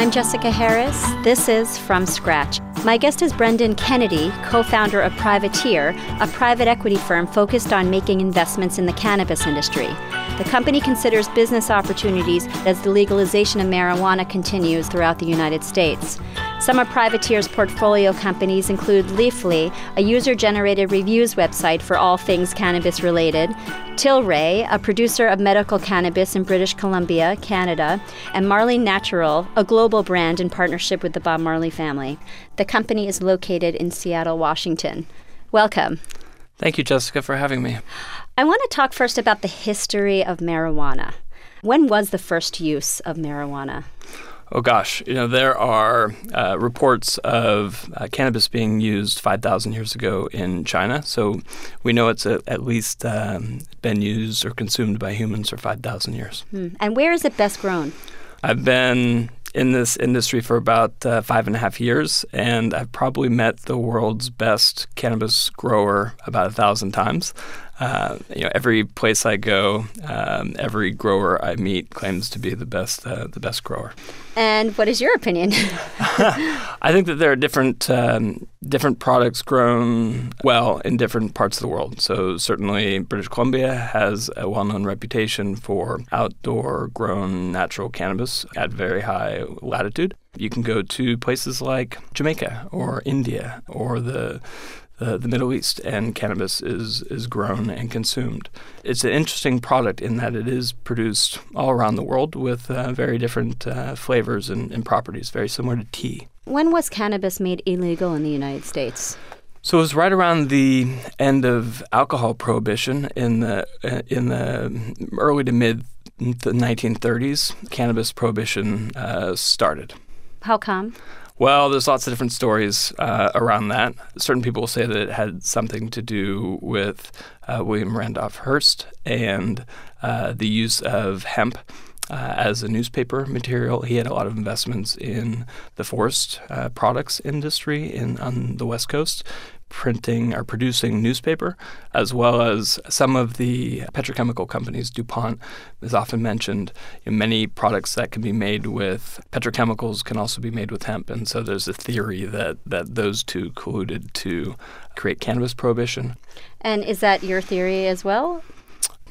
I'm Jessica Harris. This is From Scratch. My guest is Brendan Kennedy, co founder of Privateer, a private equity firm focused on making investments in the cannabis industry. The company considers business opportunities as the legalization of marijuana continues throughout the United States. Some of Privateer's portfolio companies include Leafly, a user generated reviews website for all things cannabis related, Tilray, a producer of medical cannabis in British Columbia, Canada, and Marley Natural, a global brand in partnership with the Bob Marley family. The company is located in Seattle, Washington. Welcome. Thank you, Jessica, for having me. I want to talk first about the history of marijuana. When was the first use of marijuana? Oh gosh, you know there are uh, reports of uh, cannabis being used 5,000 years ago in China. So we know it's a, at least um, been used or consumed by humans for 5,000 years. Hmm. And where is it best grown? I've been in this industry for about uh, five and a half years, and I've probably met the world's best cannabis grower about a thousand times. Uh, you know, every place I go, um, every grower I meet claims to be the best, uh, the best grower. And what is your opinion? I think that there are different um, different products grown well in different parts of the world. So certainly, British Columbia has a well-known reputation for outdoor grown natural cannabis at very high latitude. You can go to places like Jamaica or India or the the, the Middle East, and cannabis is is grown and consumed. It's an interesting product in that it is produced all around the world with uh, very different uh, flavors and, and properties, very similar to tea. When was cannabis made illegal in the United States? So it was right around the end of alcohol prohibition in the uh, in the early to mid the 1930s. Cannabis prohibition uh, started. How come? Well, there's lots of different stories uh, around that. Certain people say that it had something to do with uh, William Randolph Hearst and uh, the use of hemp. Uh, as a newspaper material, he had a lot of investments in the forest uh, products industry in on the West Coast, printing or producing newspaper, as well as some of the petrochemical companies. DuPont is often mentioned. In many products that can be made with petrochemicals can also be made with hemp. And so there's a theory that, that those two colluded to create cannabis prohibition. And is that your theory as well?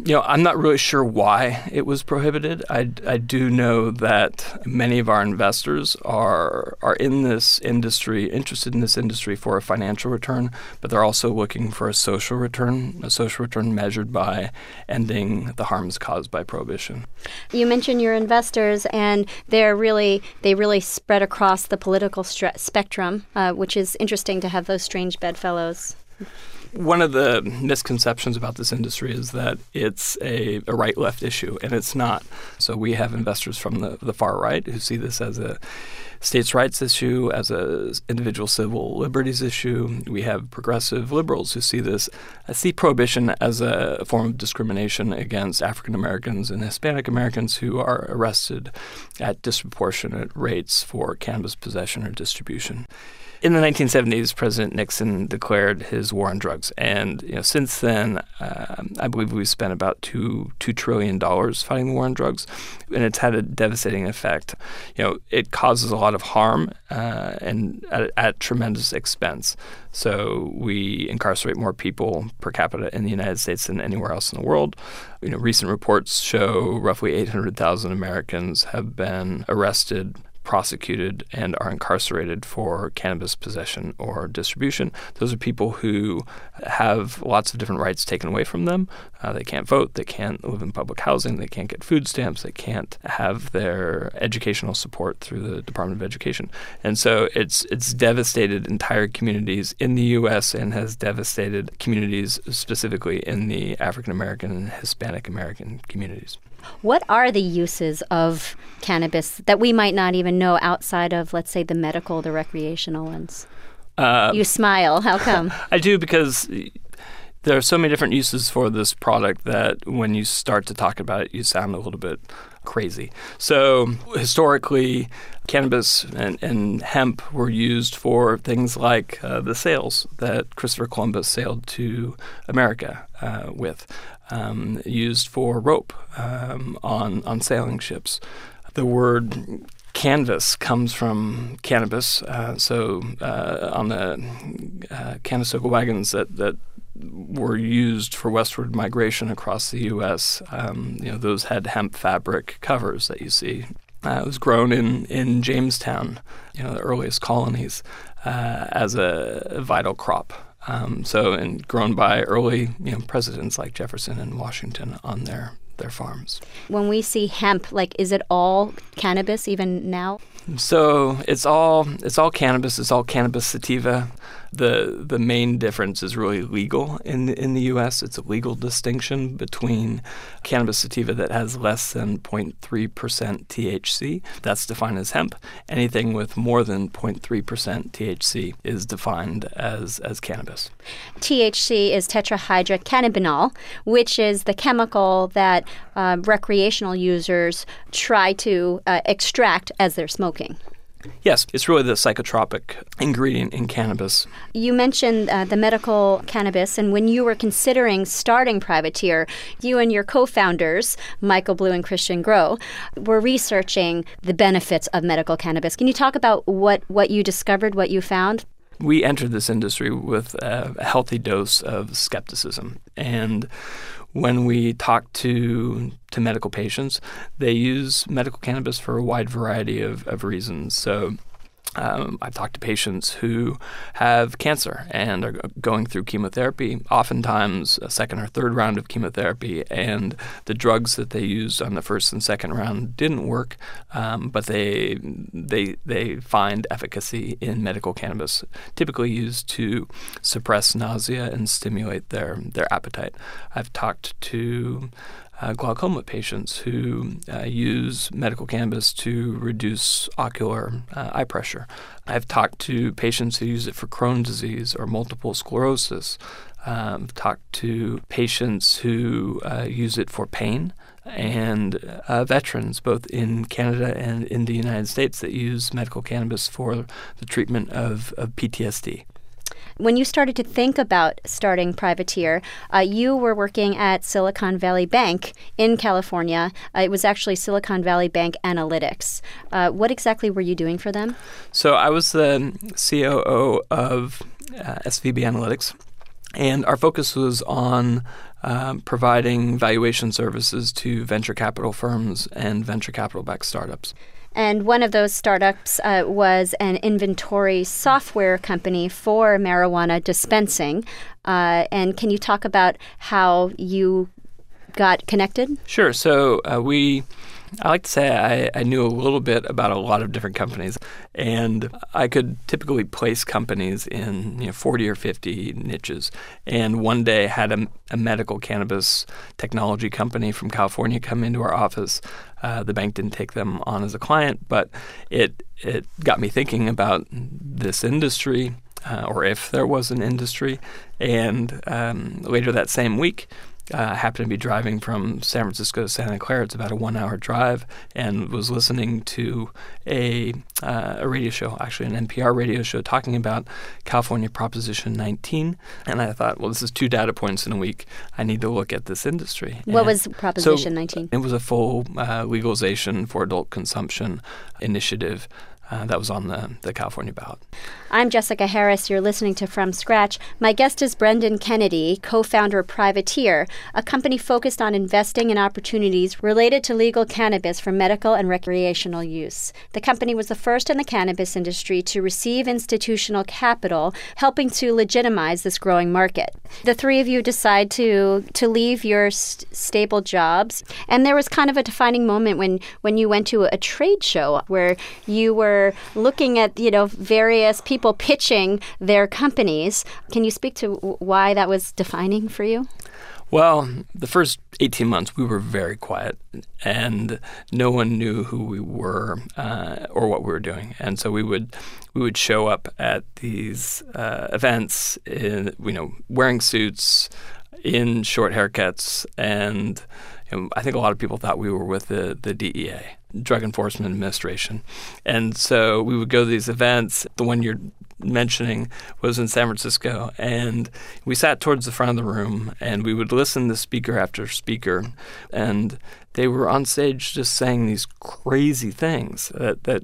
You know, I'm not really sure why it was prohibited. I, I do know that many of our investors are are in this industry, interested in this industry for a financial return, but they're also looking for a social return, a social return measured by ending the harms caused by prohibition. You mentioned your investors, and they're really they really spread across the political stre- spectrum, uh, which is interesting to have those strange bedfellows. One of the misconceptions about this industry is that it's a, a right left issue, and it's not. So we have investors from the, the far right who see this as a states' rights issue, as a individual civil liberties issue. We have progressive liberals who see this, I see prohibition as a form of discrimination against African Americans and Hispanic Americans who are arrested at disproportionate rates for cannabis possession or distribution. In the 1970s, President Nixon declared his war on drugs, and you know, since then, uh, I believe we've spent about two two trillion dollars fighting the war on drugs, and it's had a devastating effect. You know, it causes a lot of harm uh, and at, at tremendous expense. So we incarcerate more people per capita in the United States than anywhere else in the world. You know, recent reports show roughly 800,000 Americans have been arrested prosecuted and are incarcerated for cannabis possession or distribution. Those are people who have lots of different rights taken away from them. Uh, they can't vote, they can't live in public housing, they can't get food stamps, they can't have their educational support through the Department of Education. And so it's it's devastated entire communities in the U.S. and has devastated communities specifically in the African American and Hispanic American communities. What are the uses of cannabis that we might not even know outside of, let's say, the medical, the recreational ones? Uh, you smile. How come? I do because there are so many different uses for this product that when you start to talk about it, you sound a little bit crazy. So historically, cannabis and, and hemp were used for things like uh, the sails that Christopher Columbus sailed to America uh, with um, used for rope um, on on sailing ships. The word canvas comes from cannabis. Uh, so uh, on the uh, wagons that, that were used for westward migration across the U.S., um, you know, those had hemp fabric covers that you see. Uh, it was grown in, in Jamestown, you know, the earliest colonies, uh, as a vital crop. Um, so, and grown by early you know, presidents like Jefferson and Washington on their their farms. When we see hemp, like, is it all cannabis even now? So it's all it's all cannabis. It's all cannabis sativa. The the main difference is really legal in in the U.S. It's a legal distinction between cannabis sativa that has less than 0.3 percent THC. That's defined as hemp. Anything with more than 0.3 percent THC is defined as as cannabis. THC is tetrahydrocannabinol, which is the chemical that uh, recreational users try to uh, extract as they're smoking. Yes, it's really the psychotropic ingredient in cannabis. You mentioned uh, the medical cannabis, and when you were considering starting Privateer, you and your co founders, Michael Blue and Christian Groh, were researching the benefits of medical cannabis. Can you talk about what, what you discovered, what you found? We entered this industry with a healthy dose of skepticism. And when we talk to to medical patients, they use medical cannabis for a wide variety of, of reasons. So um, I've talked to patients who have cancer and are going through chemotherapy, oftentimes a second or third round of chemotherapy, and the drugs that they used on the first and second round didn't work, um, but they they they find efficacy in medical cannabis, typically used to suppress nausea and stimulate their their appetite. I've talked to uh, glaucoma patients who uh, use medical cannabis to reduce ocular uh, eye pressure. I've talked to patients who use it for Crohn's disease or multiple sclerosis. Um, I've talked to patients who uh, use it for pain and uh, veterans, both in Canada and in the United States, that use medical cannabis for the treatment of, of PTSD. When you started to think about starting Privateer, uh, you were working at Silicon Valley Bank in California. Uh, it was actually Silicon Valley Bank Analytics. Uh, what exactly were you doing for them? So I was the COO of uh, SVB Analytics, and our focus was on um, providing valuation services to venture capital firms and venture capital backed startups. And one of those startups uh, was an inventory software company for marijuana dispensing. Uh, and can you talk about how you got connected? Sure. So uh, we I like to say I, I, knew a little bit about a lot of different companies, and I could typically place companies in you know, 40 or 50 niches. And one day had a, a medical cannabis technology company from California come into our office. Uh, the bank didn't take them on as a client, but it it got me thinking about this industry. Uh, or if there was an industry. And um, later that same week, uh, happened to be driving from San Francisco to Santa Clara. It's about a one-hour drive, and was listening to a uh, a radio show, actually an NPR radio show, talking about California Proposition 19. And I thought, well, this is two data points in a week. I need to look at this industry. What and was Proposition so 19? It was a full uh, legalization for adult consumption initiative uh, that was on the, the California ballot. I'm Jessica Harris. You're listening to From Scratch. My guest is Brendan Kennedy, co founder of Privateer, a company focused on investing in opportunities related to legal cannabis for medical and recreational use. The company was the first in the cannabis industry to receive institutional capital, helping to legitimize this growing market. The three of you decide to, to leave your st- stable jobs, and there was kind of a defining moment when, when you went to a trade show where you were looking at you know various people people pitching their companies. Can you speak to why that was defining for you? Well, the first 18 months we were very quiet and no one knew who we were uh, or what we were doing. And so we would we would show up at these uh, events in you know wearing suits in short haircuts and you know, I think a lot of people thought we were with the, the DEA, Drug Enforcement Administration. And so we would go to these events. The one you're mentioning was in San Francisco, and we sat towards the front of the room, and we would listen to speaker after speaker, and they were on stage just saying these crazy things that that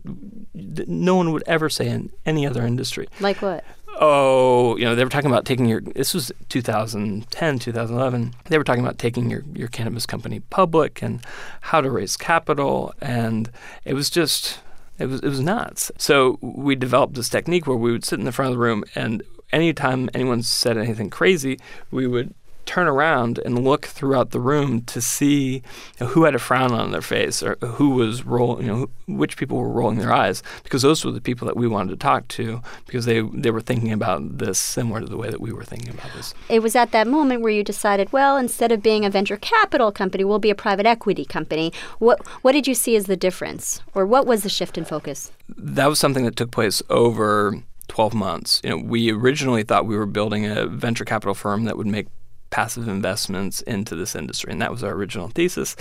no one would ever say in any other industry. Like what? Oh, you know, they were talking about taking your, this was 2010, 2011. They were talking about taking your, your cannabis company public and how to raise capital. And it was just, it was, it was nuts. So we developed this technique where we would sit in the front of the room and anytime anyone said anything crazy, we would turn around and look throughout the room to see you know, who had a frown on their face or who was rolling, you know, which people were rolling their eyes, because those were the people that we wanted to talk to because they they were thinking about this similar to the way that we were thinking about this. It was at that moment where you decided, well, instead of being a venture capital company, we'll be a private equity company. What what did you see as the difference, or what was the shift in focus? That was something that took place over 12 months. You know, we originally thought we were building a venture capital firm that would make passive investments into this industry. And that was our original thesis.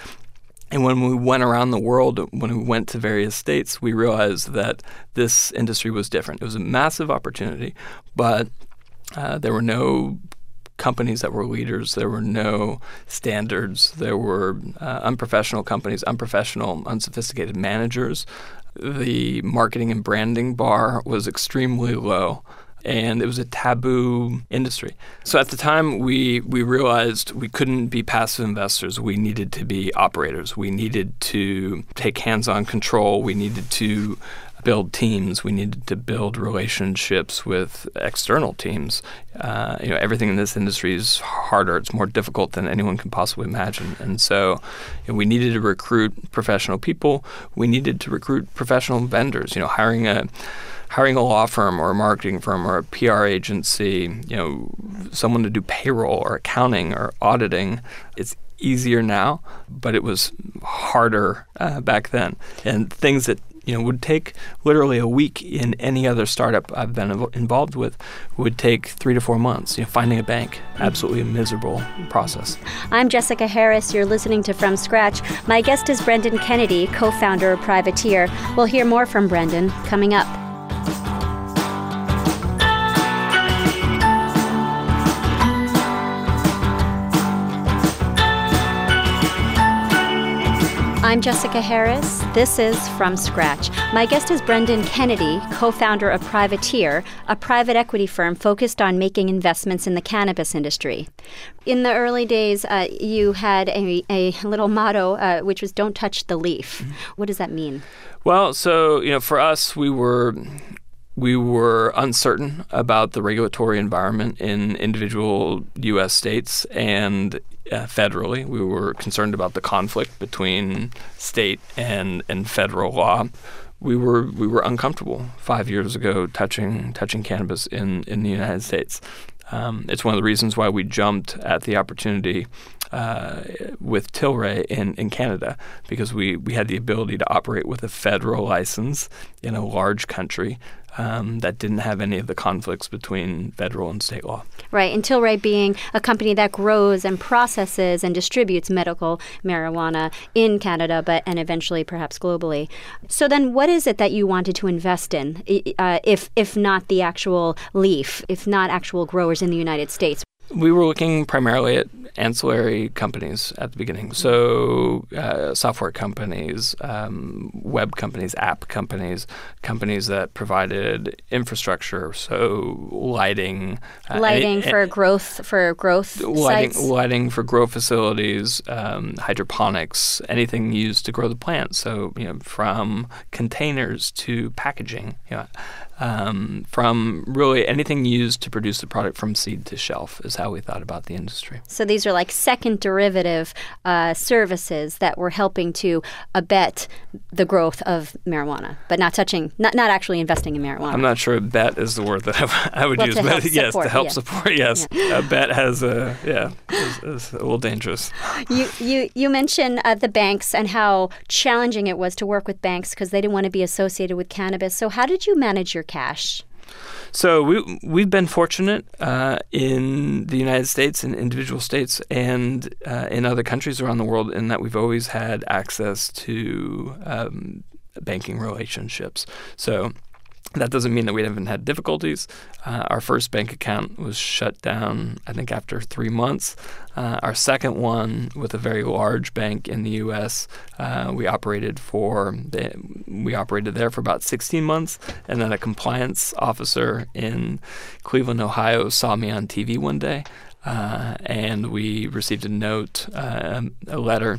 And when we went around the world, when we went to various states, we realized that this industry was different. It was a massive opportunity, but uh, there were no companies that were leaders. There were no standards. There were uh, unprofessional companies, unprofessional, unsophisticated managers. The marketing and branding bar was extremely low and it was a taboo industry. So at the time, we we realized we couldn't be passive investors. We needed to be operators. We needed to take hands-on control. We needed to build teams. We needed to build relationships with external teams. Uh, you know, everything in this industry is harder. It's more difficult than anyone can possibly imagine. And so, you know, we needed to recruit professional people. We needed to recruit professional vendors. You know, hiring a hiring a law firm or a marketing firm or a PR agency, you know, someone to do payroll or accounting or auditing, it's easier now, but it was harder uh, back then. And things that you know would take literally a week in any other startup I've been involved with would take three to four months. You know, finding a bank, absolutely a miserable process. I'm Jessica Harris. You're listening to From Scratch. My guest is Brendan Kennedy, co-founder of Privateer. We'll hear more from Brendan coming up. Bye. I'm Jessica Harris. This is From Scratch. My guest is Brendan Kennedy, co founder of Privateer, a private equity firm focused on making investments in the cannabis industry. In the early days, uh, you had a, a little motto, uh, which was don't touch the leaf. Mm-hmm. What does that mean? Well, so, you know, for us, we were we were uncertain about the regulatory environment in individual U.S. states and uh, federally. We were concerned about the conflict between state and, and federal law. We were we were uncomfortable five years ago touching touching cannabis in, in the United States. Um, it's one of the reasons why we jumped at the opportunity uh, with Tilray in, in Canada because we, we had the ability to operate with a federal license in a large country um, that didn't have any of the conflicts between federal and state law. Right, and Tilray being a company that grows and processes and distributes medical marijuana in Canada, but and eventually perhaps globally. So then, what is it that you wanted to invest in, uh, if if not the actual leaf, if not actual growers in the United States? We were looking primarily at ancillary companies at the beginning. So, uh, software companies, um, web companies, app companies, companies that provided infrastructure. So, lighting, uh, lighting any, for growth for growth lighting, sites. lighting for grow facilities, um, hydroponics, anything used to grow the plant. So, you know, from containers to packaging. You know, um, from really anything used to produce the product from seed to shelf is how we thought about the industry. So these are like second derivative uh, services that were helping to abet the growth of marijuana, but not touching, not, not actually investing in marijuana. I'm not sure bet is the word that I, I would well, use, but support, yes, to help yeah. support. Yes, yeah. a bet has a yeah, is, is a little dangerous. You you you mentioned uh, the banks and how challenging it was to work with banks because they didn't want to be associated with cannabis. So how did you manage your cash? So we we've been fortunate uh, in the United States, in individual states, and uh, in other countries around the world, in that we've always had access to um, banking relationships. So That doesn't mean that we haven't had difficulties. Uh, our first bank account was shut down, I think, after three months. Uh, our second one, with a very large bank in the U.S., uh, we operated for the, we operated there for about 16 months, and then a compliance officer in Cleveland, Ohio, saw me on TV one day, uh, and we received a note, uh, a letter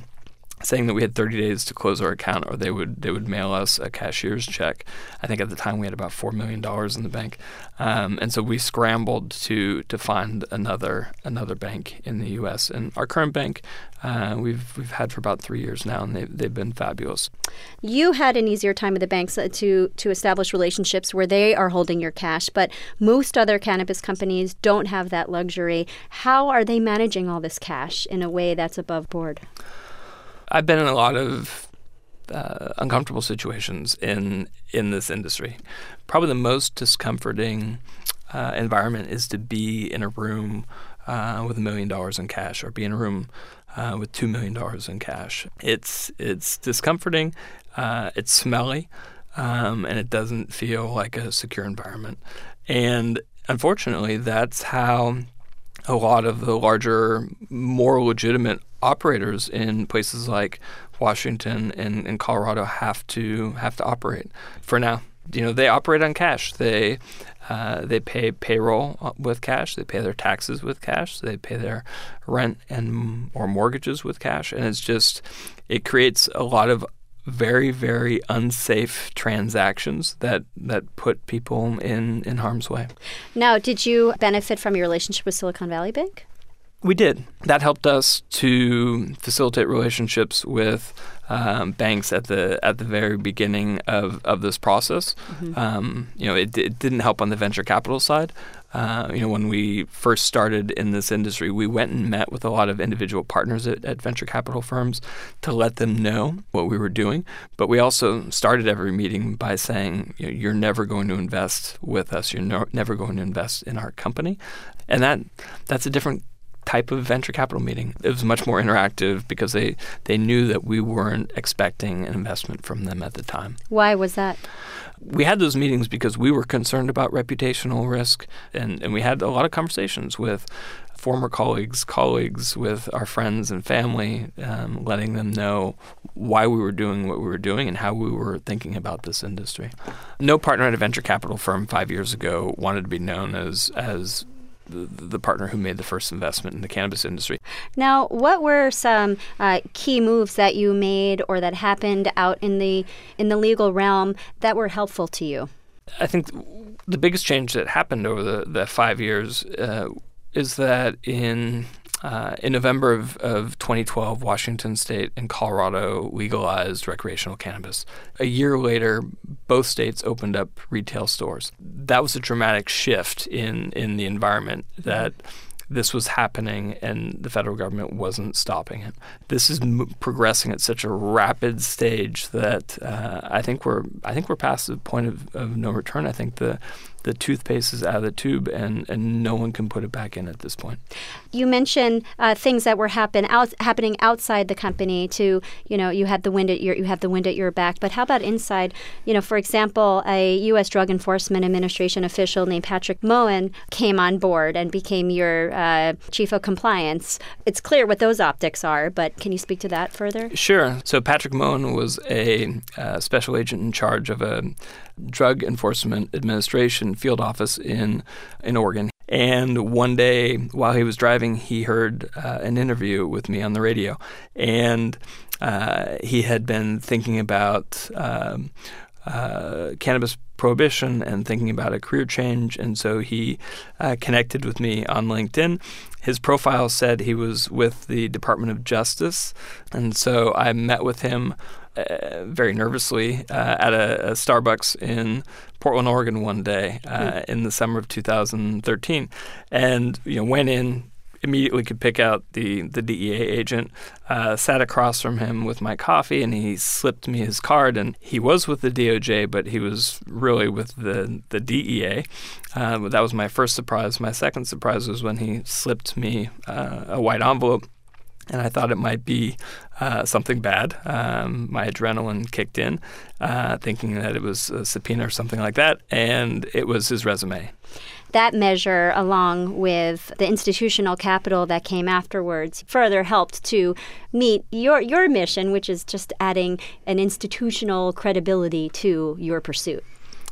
saying that we had 30 days to close our account or they would they would mail us a cashier's check. I think at the time we had about four million dollars in the bank, um, and so we scrambled to to find another another bank in the U.S. And our current bank uh, we've we've had for about three years now, and they've they've been fabulous. You had an easier time with the banks uh, to to establish relationships where they are holding your cash, but most other cannabis companies don't have that luxury. How are they managing all this cash in a way that's above board? I've been in a lot of uh, uncomfortable situations in in this industry. Probably the most discomforting uh, environment is to be in a room uh, with a million dollars in cash, or be in a room uh, with two million dollars in cash. It's it's discomforting. Uh, it's smelly, um, and it doesn't feel like a secure environment. And unfortunately, that's how a lot of the larger, more legitimate operators in places like Washington and, and Colorado have to have to operate for now. You know, they operate on cash. They uh, they pay payroll with cash. They pay their taxes with cash. They pay their rent and or mortgages with cash. And it's just it creates a lot of very very unsafe transactions that that put people in in harm's way. Now, did you benefit from your relationship with Silicon Valley Bank? We did. That helped us to facilitate relationships with um, banks at the at the very beginning of, of this process. Mm-hmm. Um, you know, it, it, didn't help on the venture capital side. Uh, you know, when we first started in this industry, we went and met with a lot of individual partners at, at venture capital firms to let them know what we were doing. But we also started every meeting by saying, you know, "You're never going to invest with us. You're no, never going to invest in our company," and that that's a different type of venture capital meeting. It was much more interactive because they, they knew that we weren't expecting an investment from them at the time. Why was that? We had those meetings because we were concerned about reputational risk, and, and we had a lot of conversations with former colleagues, colleagues with our friends and family, um, letting them know why we were doing what we were doing and how we were thinking about this industry. No partner at a venture capital firm five years ago wanted to be known as as the, the, partner who made the first investment in the cannabis industry. Now, what were some uh, key moves that you made or that happened out in the in the legal realm that were helpful to you? I think the biggest change that happened over the, the five years uh, is that in uh, in November of, of 2012, Washington State and Colorado legalized recreational cannabis. A year later, both states opened up retail stores. That was a dramatic shift in, in the environment that this was happening and the federal government wasn't stopping it. This is m- progressing at such a rapid stage that uh, I think we're I think we're past the point of, of no return. I think the the toothpaste is out of the tube and, and no one can put it back in at this point. You mentioned uh, things that were happen out, happening outside the company to, you know, you had the wind at your you have the wind at your back, but how about inside? You know, for example, a US Drug Enforcement Administration official named Patrick Moen came on board and became your uh, chief of compliance. It's clear what those optics are, but can you speak to that further? Sure. So Patrick Moen was a uh, special agent in charge of a Drug Enforcement Administration field office in in Oregon. And one day, while he was driving, he heard uh, an interview with me on the radio, and uh, he had been thinking about um, uh, cannabis prohibition and thinking about a career change. And so he uh, connected with me on LinkedIn. His profile said he was with the Department of Justice. And so I met with him uh, very nervously uh, at a, a, Starbucks in Portland, Oregon, one day uh, hmm. in the summer of 2013, and you know went in immediately could pick out the the DEA agent. Uh, sat across from him with my coffee, and he slipped me his card. And he was with the DOJ, but he was really with the the DEA. Uh, that was my first surprise. My second surprise was when he slipped me uh, a white envelope and I thought it might be uh, something bad. Um, my adrenaline kicked in, uh, thinking that it was a subpoena or something like that, and it was his resume. That measure, along with the institutional capital that came afterwards, further helped to meet your your mission, which is just adding an institutional credibility to your pursuit.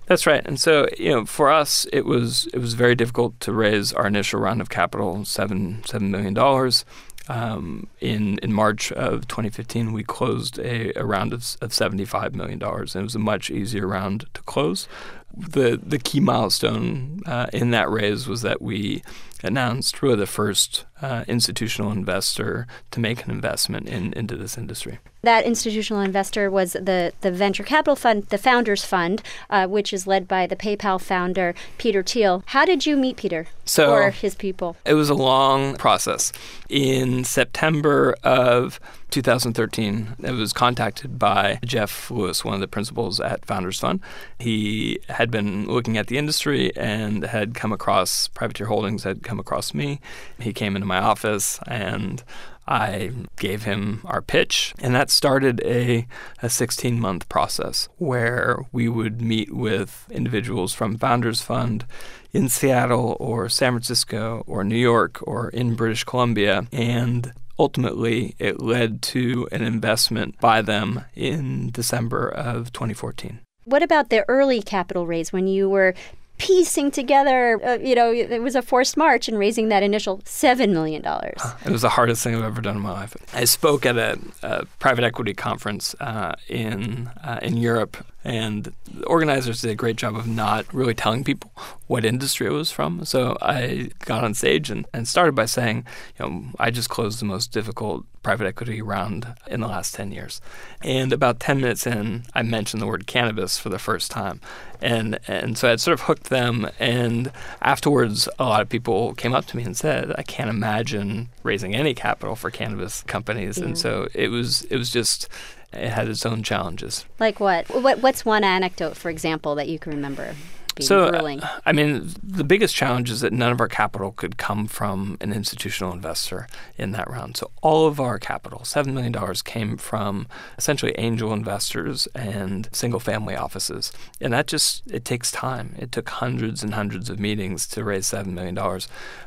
That's right. And so, you know, for us, it was it was very difficult to raise our initial round of capital, seven seven million dollars. Um, in in March of 2015, we closed a, a round of, of 75 million dollars, and it was a much easier round to close. The the key milestone uh, in that raise was that we announced really the first uh, institutional investor to make an investment in, into this industry. That institutional investor was the, the venture capital fund, the Founders Fund, uh, which is led by the PayPal founder, Peter Thiel. How did you meet Peter so, or his people? It was a long process. In September of 2013, I was contacted by Jeff Lewis, one of the principals at Founders Fund. He had been looking at the industry and had come across Privateer Holdings, had come across me. He came into my office and I gave him our pitch, and that started a, a 16 month process where we would meet with individuals from Founders Fund in Seattle or San Francisco or New York or in British Columbia. And ultimately, it led to an investment by them in December of 2014. What about the early capital raise when you were piecing together, uh, you know, it was a forced march and raising that initial $7 million. It was the hardest thing I've ever done in my life. I spoke at a, a private equity conference uh, in, uh, in Europe and the organizers did a great job of not really telling people what industry it was from. So I got on stage and, and started by saying, you know, I just closed the most difficult private equity round in the last 10 years. And about 10 minutes in, I mentioned the word cannabis for the first time. And, and so I'd sort of hooked them. And afterwards, a lot of people came up to me and said, I can't imagine raising any capital for cannabis companies. Yeah. And so it was, it was just, it had its own challenges. Like what? what? What's one anecdote, for example, that you can remember? so, grueling? Uh, I mean, the biggest challenge is that none of our capital could come from an institutional investor in that round. So, all of our capital, $7 million, came from essentially angel investors and single family offices. And that just, it takes time. It took hundreds and hundreds of meetings to raise $7 million.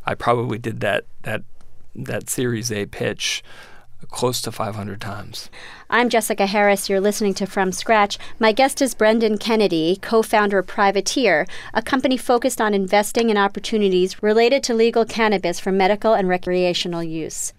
I probably did that, that, that Series A pitch close to 500 times. I'm Jessica Harris. You're listening to From Scratch. My guest is Brendan Kennedy, co founder of Privateer, a company focused on investing in opportunities related to legal cannabis for medical and recreational use.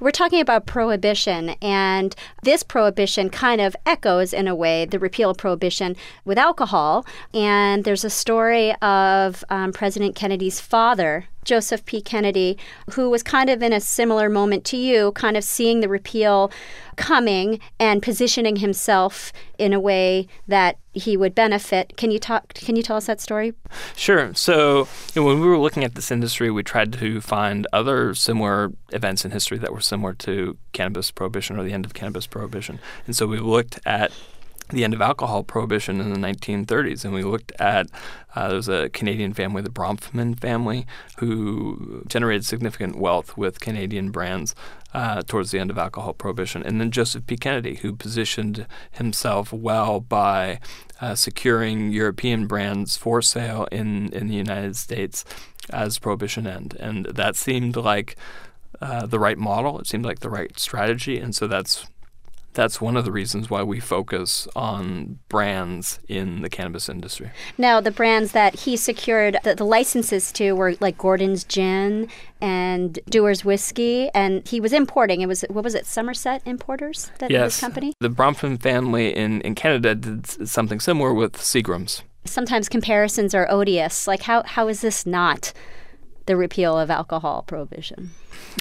We're talking about prohibition, and this prohibition kind of echoes, in a way, the repeal of prohibition with alcohol. And there's a story of um, President Kennedy's father, Joseph P. Kennedy, who was kind of in a similar moment to you, kind of seeing the repeal coming and positioning himself in a way that he would benefit. Can you talk? Can you tell us that story? Sure. So you know, when we were looking at this industry, we tried to find other similar events in history that were similar to cannabis prohibition or the end of cannabis prohibition, and so we looked at the end of alcohol prohibition in the 1930s, and we looked at uh, there was a Canadian family, the Bronfman family, who generated significant wealth with Canadian brands uh, towards the end of alcohol prohibition, and then Joseph P. Kennedy, who positioned himself well by uh, securing European brands for sale in in the United States as prohibition end, and that seemed like. Uh, the right model. It seemed like the right strategy, and so that's that's one of the reasons why we focus on brands in the cannabis industry. Now, the brands that he secured the, the, licenses to were like Gordon's Gin and Dewar's Whiskey, and he was importing. It was what was it, Somerset Importers? That yes, company. The Bronfman family in in Canada did something similar with Seagram's. Sometimes comparisons are odious. Like how how is this not the repeal of alcohol prohibition?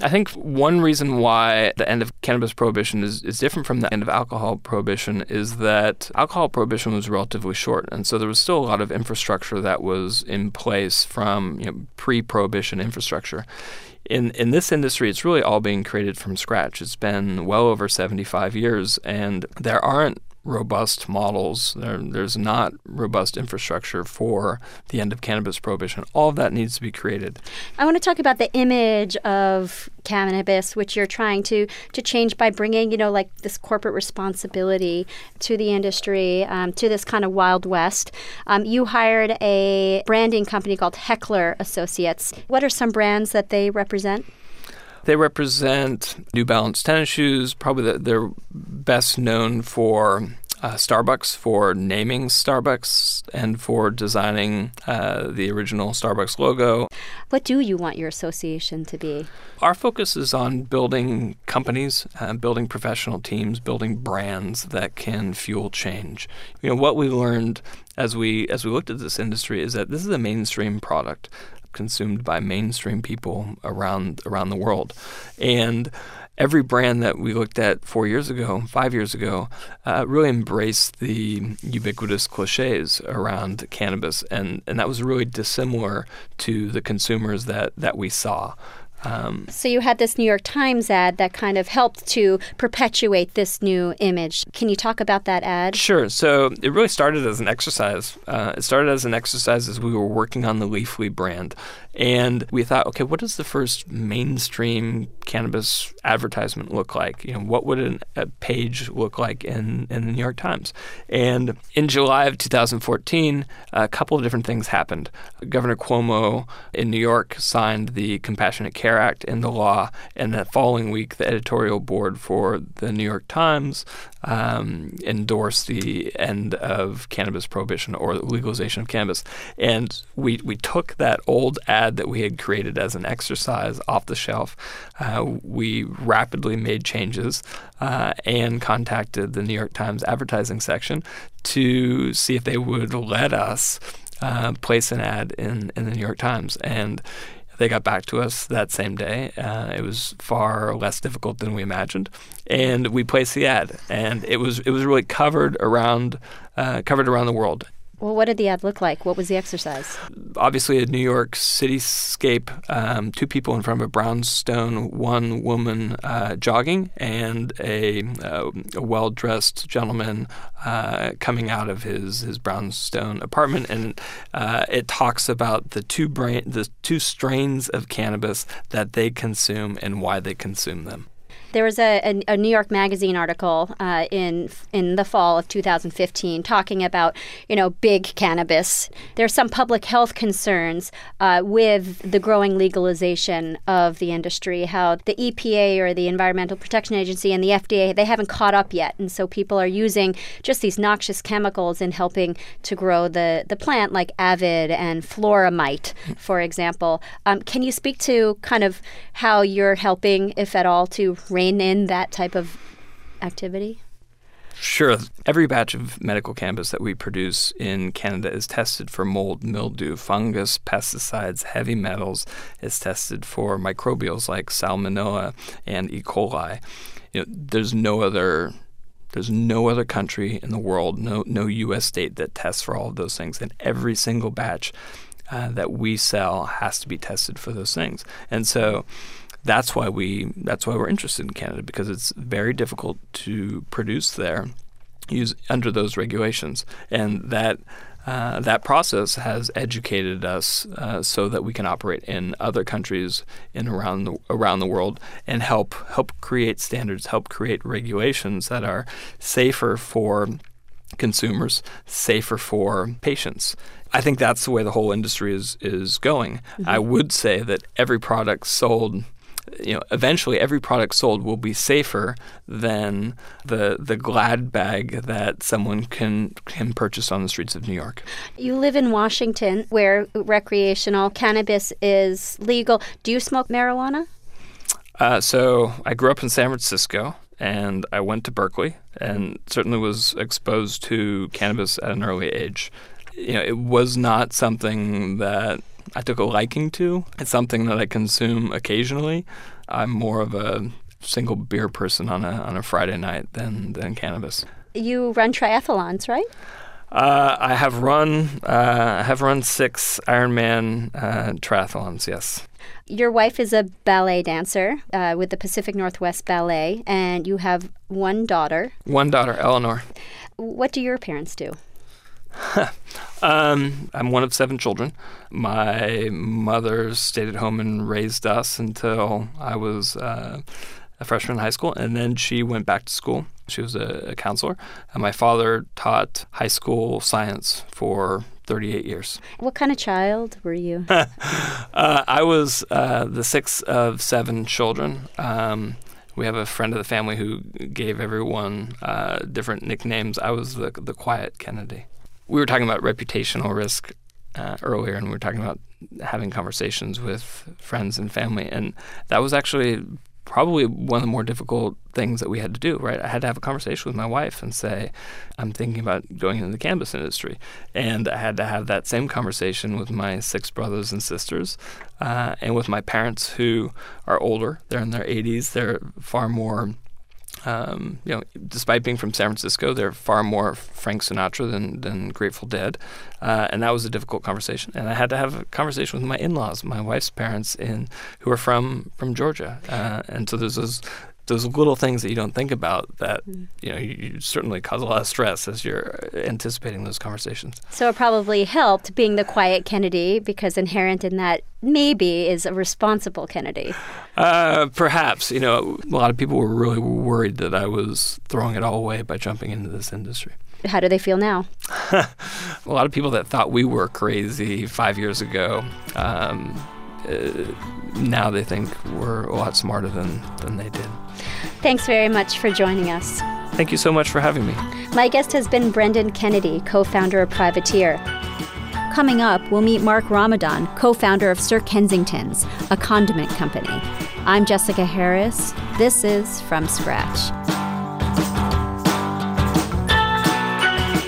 I think one reason why the end of cannabis prohibition is, is different from the end of alcohol prohibition is that alcohol prohibition was relatively short. And so there was still a lot of infrastructure that was in place from you know, pre prohibition infrastructure. In, in this industry, it's really all being created from scratch. It's been well over 75 years, and there aren't robust models. There, there's not robust infrastructure for the end of cannabis prohibition. All of that needs to be created. I want to talk about the image of cannabis, which you're trying to to change by bringing, you know, like this corporate responsibility to the industry, um, to this kind of wild west. Um, you hired a branding company called Heckler Associates. What are some brands that they represent? They represent New Balance tennis shoes. Probably the, they're best known for uh, Starbucks for naming Starbucks and for designing uh, the original Starbucks logo. What do you want your association to be? Our focus is on building companies, uh, building professional teams, building brands that can fuel change. You know what we learned as we as we looked at this industry is that this is a mainstream product consumed by mainstream people around around the world, and every brand that we looked at four years ago, five years ago, uh, really embraced the ubiquitous cliches around cannabis, and and that was really dissimilar to the consumers that that we saw. Um, so you had this New York Times ad that kind of helped to perpetuate this new image. Can you talk about that ad? Sure. So it really started as an exercise. Uh, it started as an exercise as we were working on the Leafly brand. And we thought, okay, what does the first mainstream cannabis advertisement look like? You know, what would an, a page look like in, in the New York Times? And in July of 2014, a couple of different things happened. Governor Cuomo in New York signed the Compassionate Care Act into law, and the following week, the editorial board for the New York Times um, endorsed the end of cannabis prohibition or legalization of cannabis. And we, we took that old ad that we had created as an exercise off the shelf. Uh, we rapidly made changes uh, and contacted the New York Times advertising section to see if they would let us uh, place an ad in, in the New York Times. And they got back to us that same day. Uh, it was far less difficult than we imagined, and we placed the ad, and it was it was really covered around uh, covered around the world. Well, what did the ad look like? What was the exercise? Obviously, a New York cityscape, um, two people in front of a brownstone, one woman uh, jogging, and a, uh, a well dressed gentleman uh, coming out of his, his brownstone apartment. And uh, it talks about the two, brain, the two strains of cannabis that they consume and why they consume them. There was a, a, a New York Magazine article uh, in in the fall of 2015 talking about you know big cannabis. There's some public health concerns uh, with the growing legalization of the industry. How the EPA or the Environmental Protection Agency and the FDA they haven't caught up yet, and so people are using just these noxious chemicals in helping to grow the the plant, like avid and floramite, for example. Um, can you speak to kind of how you're helping, if at all, to rein in that type of activity? Sure. Every batch of medical cannabis that we produce in Canada is tested for mold, mildew, fungus, pesticides, heavy metals. It's tested for microbials like Salmonella and E. coli. You know, there's no other there's no other country in the world, no no U.S. state that tests for all of those things, and every single batch uh, that we sell has to be tested for those things. And so that's why we that's why we're interested in Canada because it's very difficult to produce there use under those regulations and that uh, that process has educated us uh, so that we can operate in other countries in around the, around the world and help help create standards, help create regulations that are safer for consumers, safer for patients. I think that's the way the whole industry is is going. Mm-hmm. I would say that every product sold you know, eventually every product sold will be safer than the the Glad bag that someone can can purchase on the streets of New York. You live in Washington, where recreational cannabis is legal. Do you smoke marijuana? Uh, so I grew up in San Francisco, and I went to Berkeley, and certainly was exposed to cannabis at an early age. You know, it was not something that I took a liking to. It's something that I consume occasionally. I'm more of a single beer person on a on a Friday night than than cannabis. You run triathlons, right? Uh, I have run uh, I have run six Ironman uh, triathlons. Yes. Your wife is a ballet dancer uh, with the Pacific Northwest Ballet, and you have one daughter. One daughter, Eleanor. What do your parents do? um, I'm one of seven children. My mother stayed at home and raised us until I was uh, a freshman in high school, and then she went back to school. She was a, a counselor, and my father taught high school science for 38 years. What kind of child were you? uh, I was uh, the sixth of seven children. Um, we have a friend of the family who gave everyone uh, different nicknames. I was the the quiet Kennedy. We were talking about reputational risk uh, earlier, and we were talking about having conversations with friends and family, and that was actually probably one of the more difficult things that we had to do, right? I had to have a conversation with my wife and say, I'm thinking about going into the cannabis industry. And I had to have that same conversation with my six brothers and sisters uh, and with my parents who are older. They're in their 80s. They're far more um, you know, despite being from San Francisco, they're far more Frank Sinatra than, than Grateful Dead, uh, and that was a difficult conversation. And I had to have a conversation with my in-laws, my wife's parents, in who are from from Georgia, uh, and so there's those those little things that you don't think about that mm. you know you, you, certainly cause a lot of stress as you're anticipating those conversations. So it probably helped being the quiet Kennedy because inherent in that maybe is a responsible Kennedy. Uh, perhaps you know a lot of people were really worried that I was throwing it all away by jumping into this industry. How do they feel now? a lot of people that thought we were crazy five years ago. Um, uh, now they think we're a lot smarter than, than they did. Thanks very much for joining us. Thank you so much for having me. My guest has been Brendan Kennedy, co founder of Privateer. Coming up, we'll meet Mark Ramadan, co founder of Sir Kensington's, a condiment company. I'm Jessica Harris. This is From Scratch.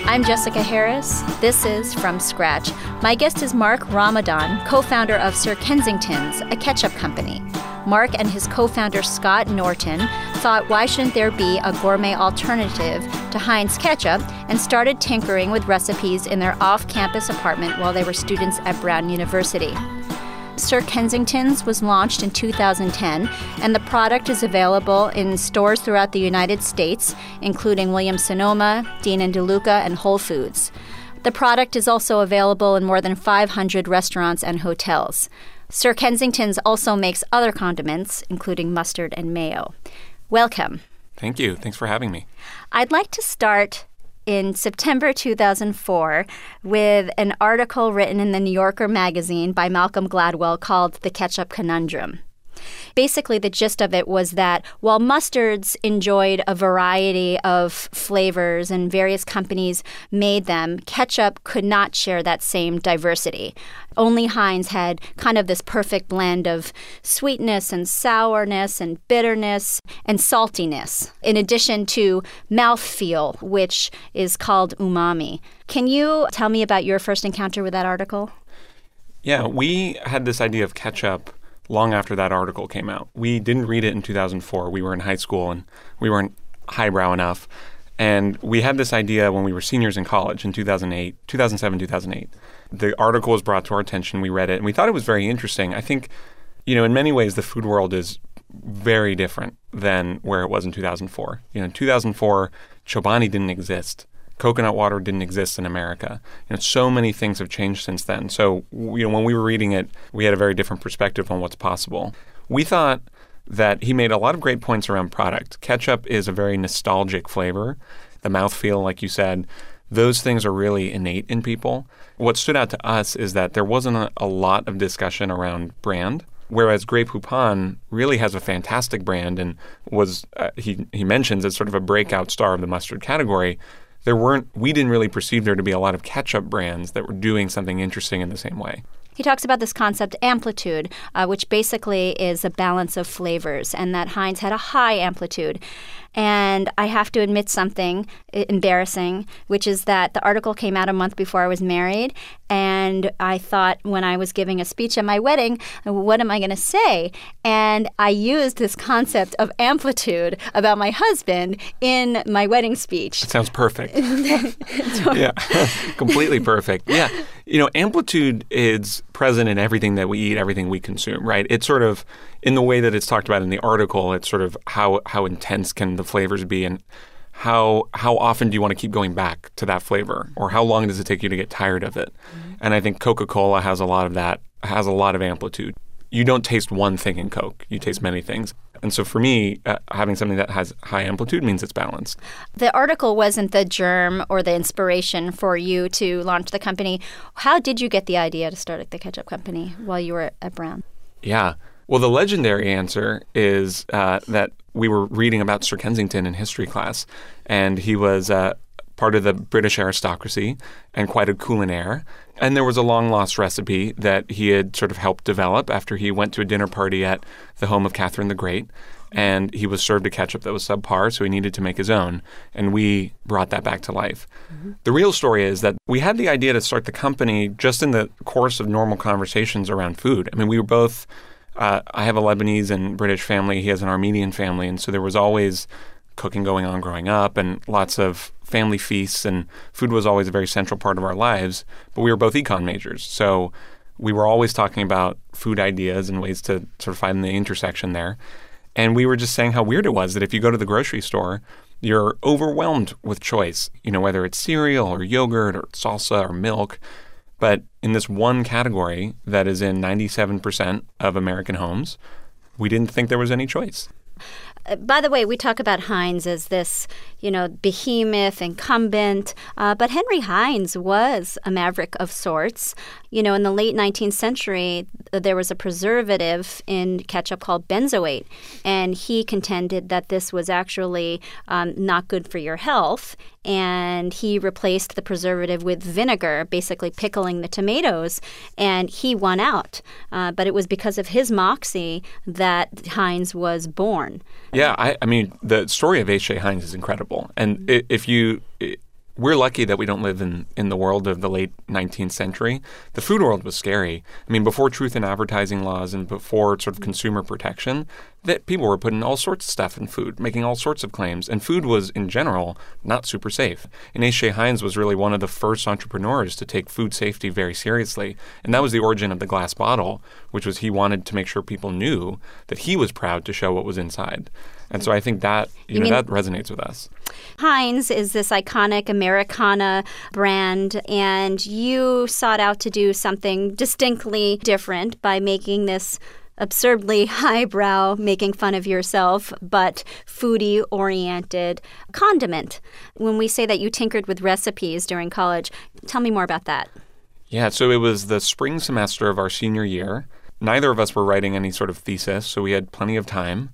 I'm Jessica Harris. This is From Scratch. My guest is Mark Ramadan, co founder of Sir Kensington's, a ketchup company. Mark and his co founder Scott Norton thought why shouldn't there be a gourmet alternative to Heinz ketchup and started tinkering with recipes in their off campus apartment while they were students at Brown University. Sir Kensington's was launched in 2010, and the product is available in stores throughout the United States, including Williams Sonoma, Dean and DeLuca, and Whole Foods. The product is also available in more than 500 restaurants and hotels. Sir Kensington's also makes other condiments, including mustard and mayo. Welcome. Thank you. Thanks for having me. I'd like to start in September 2004 with an article written in the New Yorker magazine by Malcolm Gladwell called The Ketchup Conundrum. Basically, the gist of it was that while mustards enjoyed a variety of flavors and various companies made them, ketchup could not share that same diversity. Only Heinz had kind of this perfect blend of sweetness and sourness and bitterness and saltiness, in addition to mouthfeel, which is called umami. Can you tell me about your first encounter with that article? Yeah, we had this idea of ketchup long after that article came out. We didn't read it in 2004. We were in high school and we weren't highbrow enough. And we had this idea when we were seniors in college in 2008, 2007, 2008. The article was brought to our attention. We read it and we thought it was very interesting. I think, you know, in many ways, the food world is very different than where it was in 2004. You know, in 2004, Chobani didn't exist coconut water didn't exist in America. You know, so many things have changed since then. So, you know, when we were reading it, we had a very different perspective on what's possible. We thought that he made a lot of great points around product. Ketchup is a very nostalgic flavor. The mouthfeel, like you said, those things are really innate in people. What stood out to us is that there wasn't a, a lot of discussion around brand. Whereas Grey Poupon really has a fantastic brand and was, uh, he, he mentions, as sort of a breakout star of the mustard category there weren't we didn't really perceive there to be a lot of ketchup brands that were doing something interesting in the same way. He talks about this concept amplitude, uh, which basically is a balance of flavors, and that Heinz had a high amplitude. And I have to admit something embarrassing, which is that the article came out a month before I was married. And I thought when I was giving a speech at my wedding, what am I going to say? And I used this concept of amplitude about my husband in my wedding speech. It sounds perfect. yeah, completely perfect. Yeah. You know, amplitude is present in everything that we eat, everything we consume, right? It's sort of in the way that it's talked about in the article, it's sort of how how intense can the flavors be and how how often do you want to keep going back to that flavor? Or how long does it take you to get tired of it? Mm-hmm. and i think coca-cola has a lot of that has a lot of amplitude. You don't taste one thing in coke. You taste many things and so for me uh, having something that has high amplitude means it's balanced. The article wasn't the germ or the inspiration for you to launch the company. How did you get the idea to start the ketchup company while you were at brown? Yeah. Well, the legendary answer is uh, that we were reading about Sir Kensington in history class, and he was uh, part of the British aristocracy and quite a culinaire. And there was a long lost recipe that he had sort of helped develop after he went to a dinner party at the home of Catherine the Great. And he was served a ketchup that was subpar, so he needed to make his own. And we brought that back to life. Mm-hmm. The real story is that we had the idea to start the company just in the course of normal conversations around food. I mean, we were both uh, I have a Lebanese and British family. He has an Armenian family, and so there was always cooking going on growing up, and lots of family feasts, and food was always a very central part of our lives. But we were both econ majors, so we were always talking about food ideas and ways to sort of find the intersection there. And we were just saying how weird it was that if you go to the grocery store, you're overwhelmed with choice. You know, whether it's cereal or yogurt or salsa or milk. But in this one category that is in 97% of American homes, we didn't think there was any choice. Uh, by the way, we talk about Heinz as this, you know, behemoth, incumbent, uh, but Henry Heinz was a maverick of sorts. You know, in the late 19th century, there was a preservative in ketchup called benzoate, and he contended that this was actually um, not good for your health. And he replaced the preservative with vinegar, basically pickling the tomatoes, and he won out. Uh, but it was because of his moxie that Heinz was born. Yeah, I, I mean, the story of H.J. Heinz is incredible. And mm-hmm. if you we're lucky that we don't live in, in the world of the late 19th century. The food world was scary. I mean, before truth in advertising laws and before sort of mm-hmm. consumer protection, that people were putting all sorts of stuff in food, making all sorts of claims, and food was in general not super safe. And H.J. Heinz was really one of the first entrepreneurs to take food safety very seriously, and that was the origin of the glass bottle, which was he wanted to make sure people knew that he was proud to show what was inside. And so I think that you, you know that resonates with us. Heinz is this iconic Americana brand, and you sought out to do something distinctly different by making this absurdly highbrow, making fun of yourself, but foodie oriented condiment. When we say that you tinkered with recipes during college, tell me more about that. Yeah, so it was the spring semester of our senior year. Neither of us were writing any sort of thesis, so we had plenty of time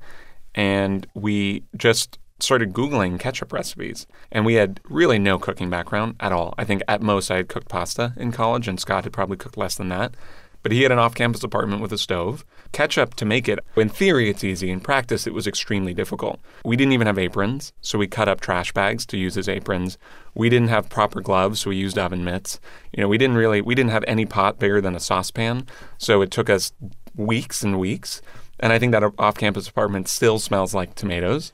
and we just started Googling ketchup recipes. And we had really no cooking background at all. I think at most I had cooked pasta in college, and Scott had probably cooked less than that. But he had an off campus apartment with a stove. Ketchup, to make it, in theory, it's easy. In practice, it was extremely difficult. We didn't even have aprons, so we cut up trash bags to use as aprons. We didn't have proper gloves, so we used oven mitts. You know, we didn't really, we didn't have any pot bigger than a saucepan, so it took us weeks and weeks and I think that off campus apartment still smells like tomatoes.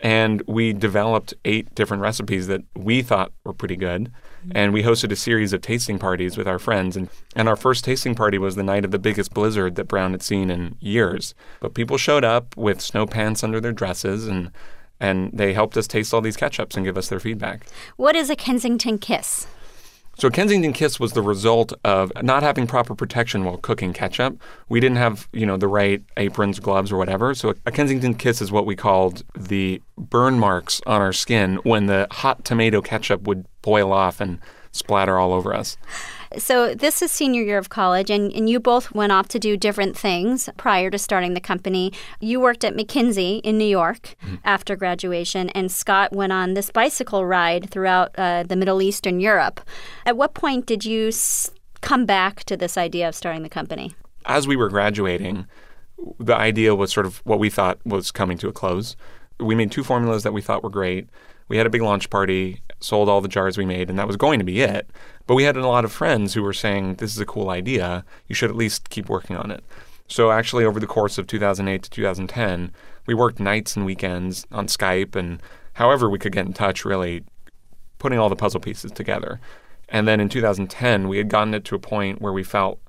And we developed eight different recipes that we thought were pretty good. And we hosted a series of tasting parties with our friends. And, and our first tasting party was the night of the biggest blizzard that Brown had seen in years. But people showed up with snow pants under their dresses and and they helped us taste all these ketchups and give us their feedback. What is a Kensington kiss? So Kensington Kiss was the result of not having proper protection while cooking ketchup. We didn't have, you know, the right aprons, gloves, or whatever. So a Kensington Kiss is what we called the burn marks on our skin when the hot tomato ketchup would boil off and splatter all over us. So this is senior year of college, and, and you both went off to do different things prior to starting the company. You worked at McKinsey in New York mm-hmm. after graduation, and Scott went on this bicycle ride throughout uh, the Middle East and Europe. At what point did you s- come back to this idea of starting the company? As we were graduating, the idea was sort of what we thought was coming to a close. We made two formulas that we thought were great. We had a big launch party, sold all the jars we made, and that was going to be it. But we had a lot of friends who were saying, This is a cool idea. You should at least keep working on it. So, actually, over the course of 2008 to 2010, we worked nights and weekends on Skype and however we could get in touch, really putting all the puzzle pieces together. And then in 2010, we had gotten it to a point where we felt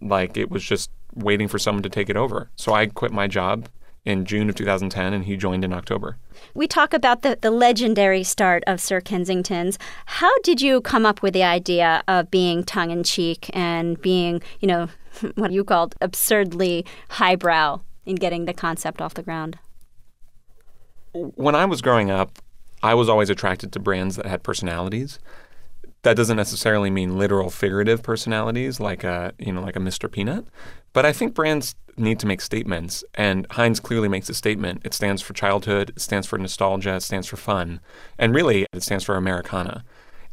like it was just waiting for someone to take it over. So I quit my job in June of 2010, and he joined in October. We talk about the, the legendary start of Sir Kensington's. How did you come up with the idea of being tongue in cheek and being, you know, what you called absurdly highbrow in getting the concept off the ground? When I was growing up, I was always attracted to brands that had personalities. That doesn't necessarily mean literal figurative personalities like a, you know, like a Mr. Peanut, but I think brands need to make statements, and Heinz clearly makes a statement. It stands for childhood, it stands for nostalgia, it stands for fun, and really it stands for Americana.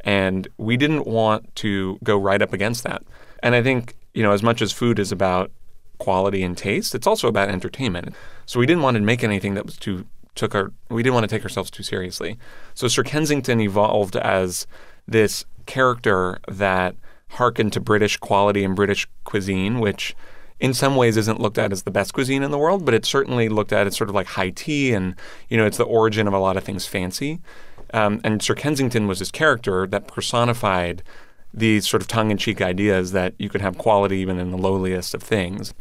And we didn't want to go right up against that. And I think, you know, as much as food is about quality and taste, it's also about entertainment. So we didn't want to make anything that was too took our we didn't want to take ourselves too seriously. So Sir Kensington evolved as this character that harkened to British quality and British cuisine, which in some ways isn't looked at as the best cuisine in the world, but it's certainly looked at as sort of like high tea, and you know, it's the origin of a lot of things fancy. Um, and Sir Kensington was this character that personified these sort of tongue-in-cheek ideas that you could have quality even in the lowliest of things.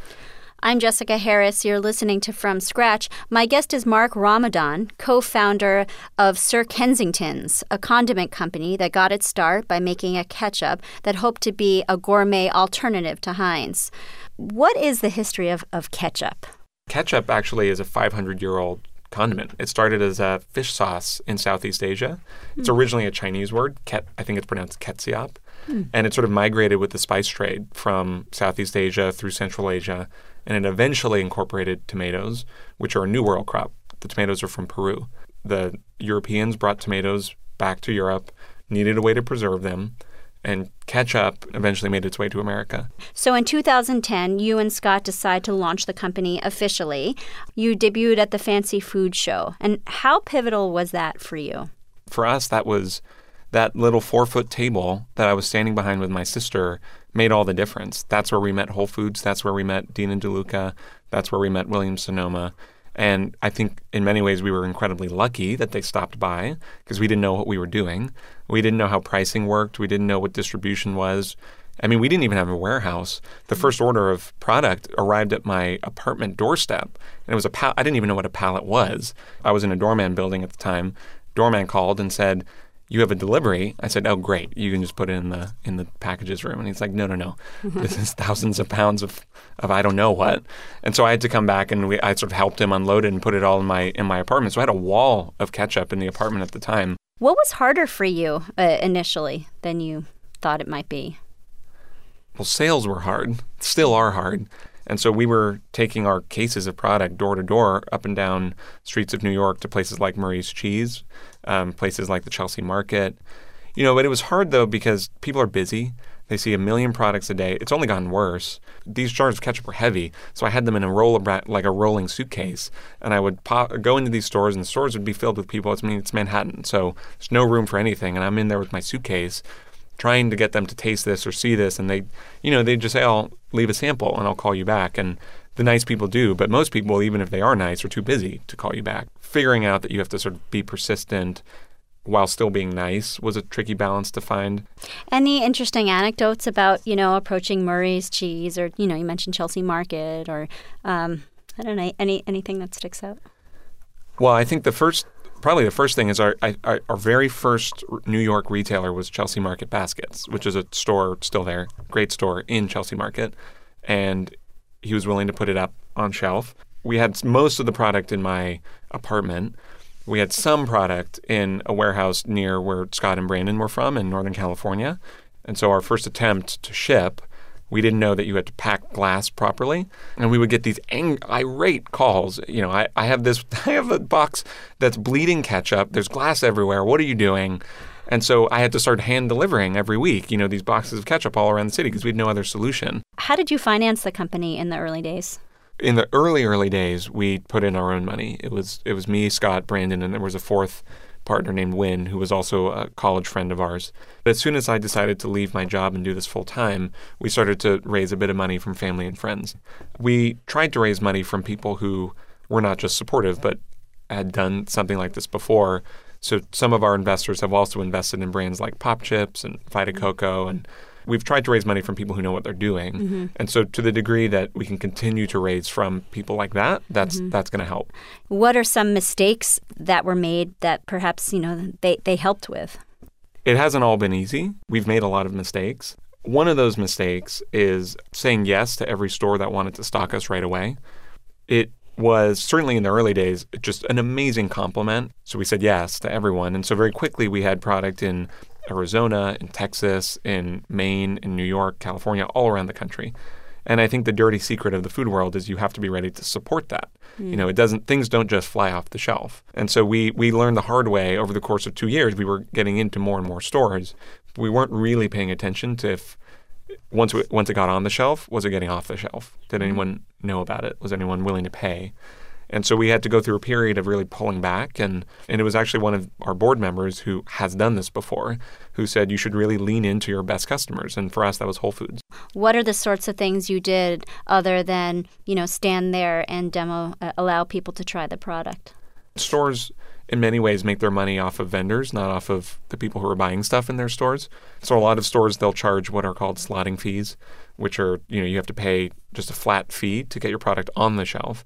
I'm Jessica Harris. You're listening to From Scratch. My guest is Mark Ramadan, co founder of Sir Kensington's, a condiment company that got its start by making a ketchup that hoped to be a gourmet alternative to Heinz. What is the history of, of ketchup? Ketchup actually is a 500 year old condiment. It started as a fish sauce in Southeast Asia. It's hmm. originally a Chinese word. Ket, I think it's pronounced ketziap. Mm. And it sort of migrated with the spice trade from Southeast Asia through Central Asia. And it eventually incorporated tomatoes, which are a New World crop. The tomatoes are from Peru. The Europeans brought tomatoes back to Europe, needed a way to preserve them and ketchup eventually made its way to America. So in 2010, you and Scott decide to launch the company officially. You debuted at the Fancy Food Show. And how pivotal was that for you? For us, that was that little four foot table that I was standing behind with my sister made all the difference. That's where we met Whole Foods. That's where we met Dean and DeLuca. That's where we met Williams Sonoma. And I think in many ways we were incredibly lucky that they stopped by because we didn't know what we were doing. We didn't know how pricing worked. We didn't know what distribution was. I mean, we didn't even have a warehouse. The first order of product arrived at my apartment doorstep, and it was a pal- I didn't even know what a pallet was. I was in a doorman building at the time. Doorman called and said, you have a delivery. I said, oh, great. You can just put it in the in the packages room. And he's like, no, no, no. This is thousands of pounds of, of I don't know what. And so I had to come back and we, I sort of helped him unload it and put it all in my in my apartment. So I had a wall of ketchup in the apartment at the time. What was harder for you uh, initially than you thought it might be? Well, sales were hard. Still are hard. And so we were taking our cases of product door to door up and down streets of New York to places like Murray's Cheese, um, places like the Chelsea Market. You know, but it was hard though because people are busy. They see a million products a day. It's only gotten worse. These jars of ketchup were heavy, so I had them in a roll like a rolling suitcase, and I would pop, go into these stores, and the stores would be filled with people. It's I mean it's Manhattan, so there's no room for anything, and I'm in there with my suitcase, trying to get them to taste this or see this, and they, you know, they just say, "I'll leave a sample and I'll call you back," and the nice people do, but most people, even if they are nice, are too busy to call you back. Figuring out that you have to sort of be persistent while still being nice was a tricky balance to find. Any interesting anecdotes about, you know, approaching Murray's cheese or, you know, you mentioned Chelsea Market or, um, I don't know, any anything that sticks out? Well, I think the first, probably the first thing is our, our, our very first New York retailer was Chelsea Market Baskets, which is a store still there, great store in Chelsea Market. And he was willing to put it up on shelf. We had most of the product in my apartment. We had some product in a warehouse near where Scott and Brandon were from in Northern California. And so our first attempt to ship, we didn't know that you had to pack glass properly. And we would get these ang- irate calls. You know, I, I have this, I have a box that's bleeding ketchup. There's glass everywhere. What are you doing? And so I had to start hand delivering every week, you know, these boxes of ketchup all around the city because we had no other solution. How did you finance the company in the early days? In the early early days, we put in our own money. It was it was me, Scott, Brandon, and there was a fourth partner named Win, who was also a college friend of ours. But as soon as I decided to leave my job and do this full time, we started to raise a bit of money from family and friends. We tried to raise money from people who were not just supportive, but had done something like this before. So some of our investors have also invested in brands like Pop Chips and Vita Coco and We've tried to raise money from people who know what they're doing. Mm-hmm. And so to the degree that we can continue to raise from people like that, that's Mm-hmm. that's going to help. What are some mistakes that were made that perhaps, you know, they, they helped with? It hasn't all been easy. We've made a lot of mistakes. One of those mistakes is saying yes to every store that wanted to stock us right away. It was certainly in the early days just an amazing compliment. So we said yes to everyone. And so very quickly we had product in Arizona, in Texas, in Maine, in New York, California, all around the country. And I think the dirty secret of the food world is you have to be ready to support that. Hmm. You know, it doesn't things don't just fly off the shelf. And so we we learned the hard way over the course of 2 years. We were getting into more and more stores. We weren't really paying attention to if once it, once it got on the shelf, was it getting off the shelf? Did anyone know about it? Was anyone willing to pay? And so we had to go through a period of really pulling back. And, and it was actually one of our board members who has done this before who said you should really lean into your best customers. And for us, that was Whole Foods. What are the sorts of things you did other than, you know, stand there and demo, uh, allow people to try the product? Stores, in many ways, make their money off of vendors, not off of the people who are buying stuff in their stores. So a lot of stores, they'll charge what are called slotting fees, which are, you know, you have to pay just a flat fee to get your product on the shelf.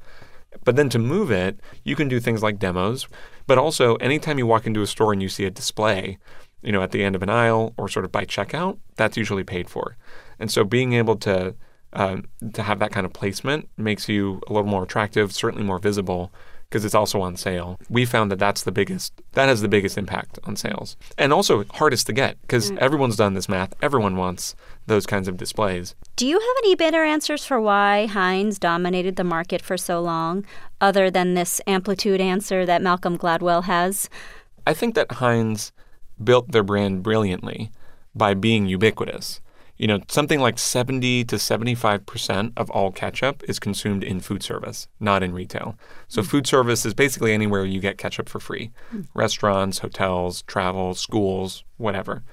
But then to move it, you can do things like demos. But also, anytime you walk into a store and you see a display, you know, at the end of an aisle or sort of by checkout, that's usually paid for. And so being able to um, to have that kind of placement makes you a little more attractive, certainly more visible, because it's also on sale. We found that that's the biggest that has the biggest impact on sales, and also hardest to get because mm. everyone's done this math. Everyone wants those kinds of displays. Do you have any better answers for why Heinz dominated the market for so long, other than this amplitude answer that Malcolm Gladwell has? I think that Heinz built their brand brilliantly by being ubiquitous. You know, something like 70 to 75% of all ketchup is consumed in food service, not in retail. So, hmm. food service is basically anywhere you get ketchup for free hmm. restaurants, hotels, travel, schools, whatever.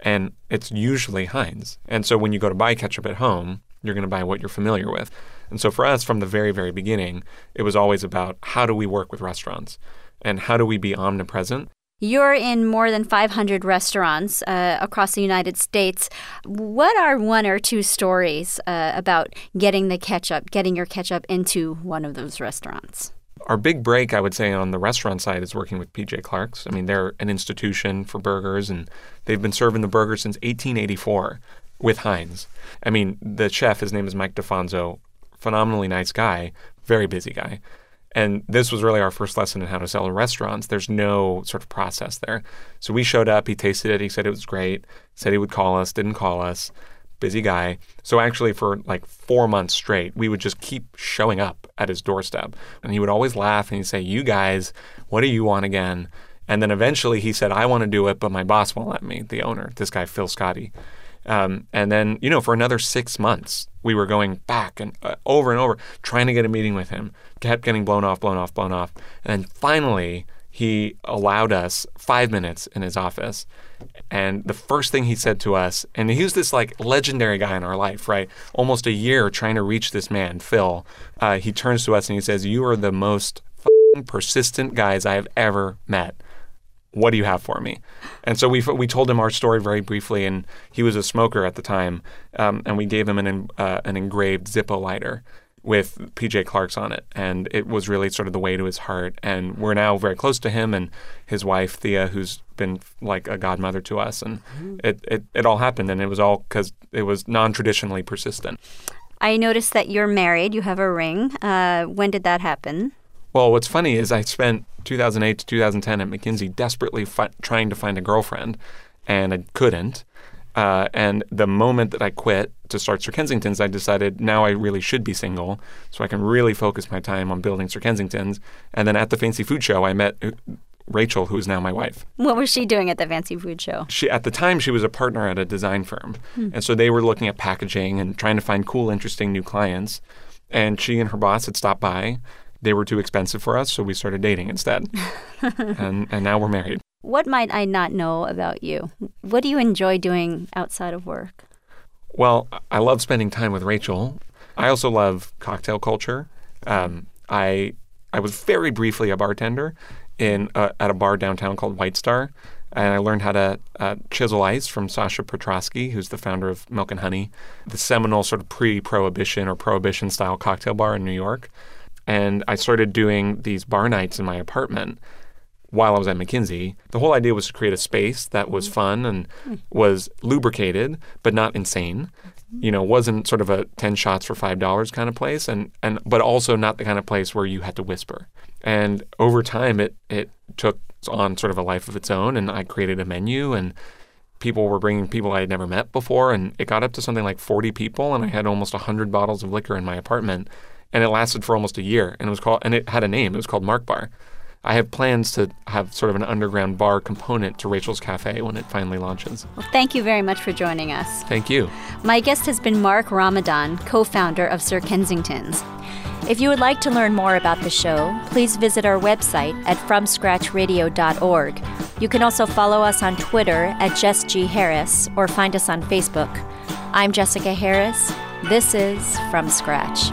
And it's usually Heinz. And so, when you go to buy ketchup at home, you're going to buy what you're familiar with. And so, for us, from the very, very beginning, it was always about how do we work with restaurants and how do we be omnipresent You're in more than 500 restaurants uh, across the United States. What are one or two stories uh, about getting the ketchup, getting your ketchup into one of those restaurants? Our big break, I would say, on the restaurant side is working with PJ Clarke's. I mean, they're an institution for burgers, and they've been serving the burger since 1884 with Heinz. I mean, the chef, his name is Mike DeFonso, phenomenally nice guy, very busy guy. And this was really our first lesson in how to sell in restaurants. There's no sort of process there. So we showed up, he tasted it, he said it was great, said he would call us, didn't call us. Busy guy. So actually, for like four months straight, we would just keep showing up at his doorstep. And he would always laugh and he'd say, You guys, what do you want again? And then eventually he said, I want to do it, but my boss won't let me, the owner, this guy, Phil Scotti. Um, and then, you know, for another six months, we were going back and uh, over and over, trying to get a meeting with him. Kept getting blown off, blown off, blown off. And finally, he allowed us five minutes in his office. And the first thing he said to us, and he was this like legendary guy in our life, right? Almost a year trying to reach this man, Phil. Uh, he turns to us and he says, You are the most persistent guys I have ever met what do you have for me? And so we we told him our story very briefly, and he was a smoker at the time, um, and we gave him an uh, an engraved Zippo lighter with PJ Clarke's on it, and it was really sort of the way to his heart. And we're now very close to him and his wife Thea, who's been like a godmother to us, and it, it it all happened, and it was all because it was non traditionally persistent. I noticed that you're married, you have a ring. Uh, when did that happen? Well, what's funny is I spent 2008 to 2010 at McKinsey desperately fi- trying to find a girlfriend, and I couldn't. Uh, and the moment that I quit to start Sir Kensington's, I decided now I really should be single, so I can really focus my time on building Sir Kensington's. And then at the Fancy Food Show, I met uh, Rachel, who is now my wife. What was she doing at the Fancy Food Show? She at the time she was a partner at a design firm, and so they were looking at packaging and trying to find cool, interesting new clients. And she and her boss had stopped by. They were too expensive for us, so we started dating instead. and and now we're married. What might I not know about you? What do you enjoy doing outside of work? Well, I love spending time with Rachel. I also love cocktail culture. Um, I I was very briefly a bartender in at a bar downtown called White Star. and I learned how to uh, chisel ice from Sasha Petraske, who's the founder of Milk and Honey, the seminal sort of pre-prohibition or prohibition-style cocktail bar in New York. And I started doing these bar nights in my apartment while I was at McKinsey. The whole idea was to create a space that was mm-hmm. fun and mm-hmm. was lubricated, but not insane. You know, wasn't sort of a 10 shots for $5 kind of place and, and but also not the kind of place where you had to whisper. And over time it it took on sort of a life of its own and I created a menu and people were bringing people I had never met before and it got up to something like 40 people and I had almost 100 bottles of liquor in my apartment and it lasted for almost a year and it was called and it had a name. It was called Mark Bar. I have plans to have sort of an underground bar component to Rachel's Cafe when it finally launches. Well, thank you very much for joining us. Thank you. My guest has been Mark Ramadan, co founder of Sir Kensington's. If you would like to learn more about the show, please visit our website at FromScratchRadio.org. You can also follow us on Twitter at Jess G. Harris or find us on Facebook. I'm Jessica Harris. This is From Scratch.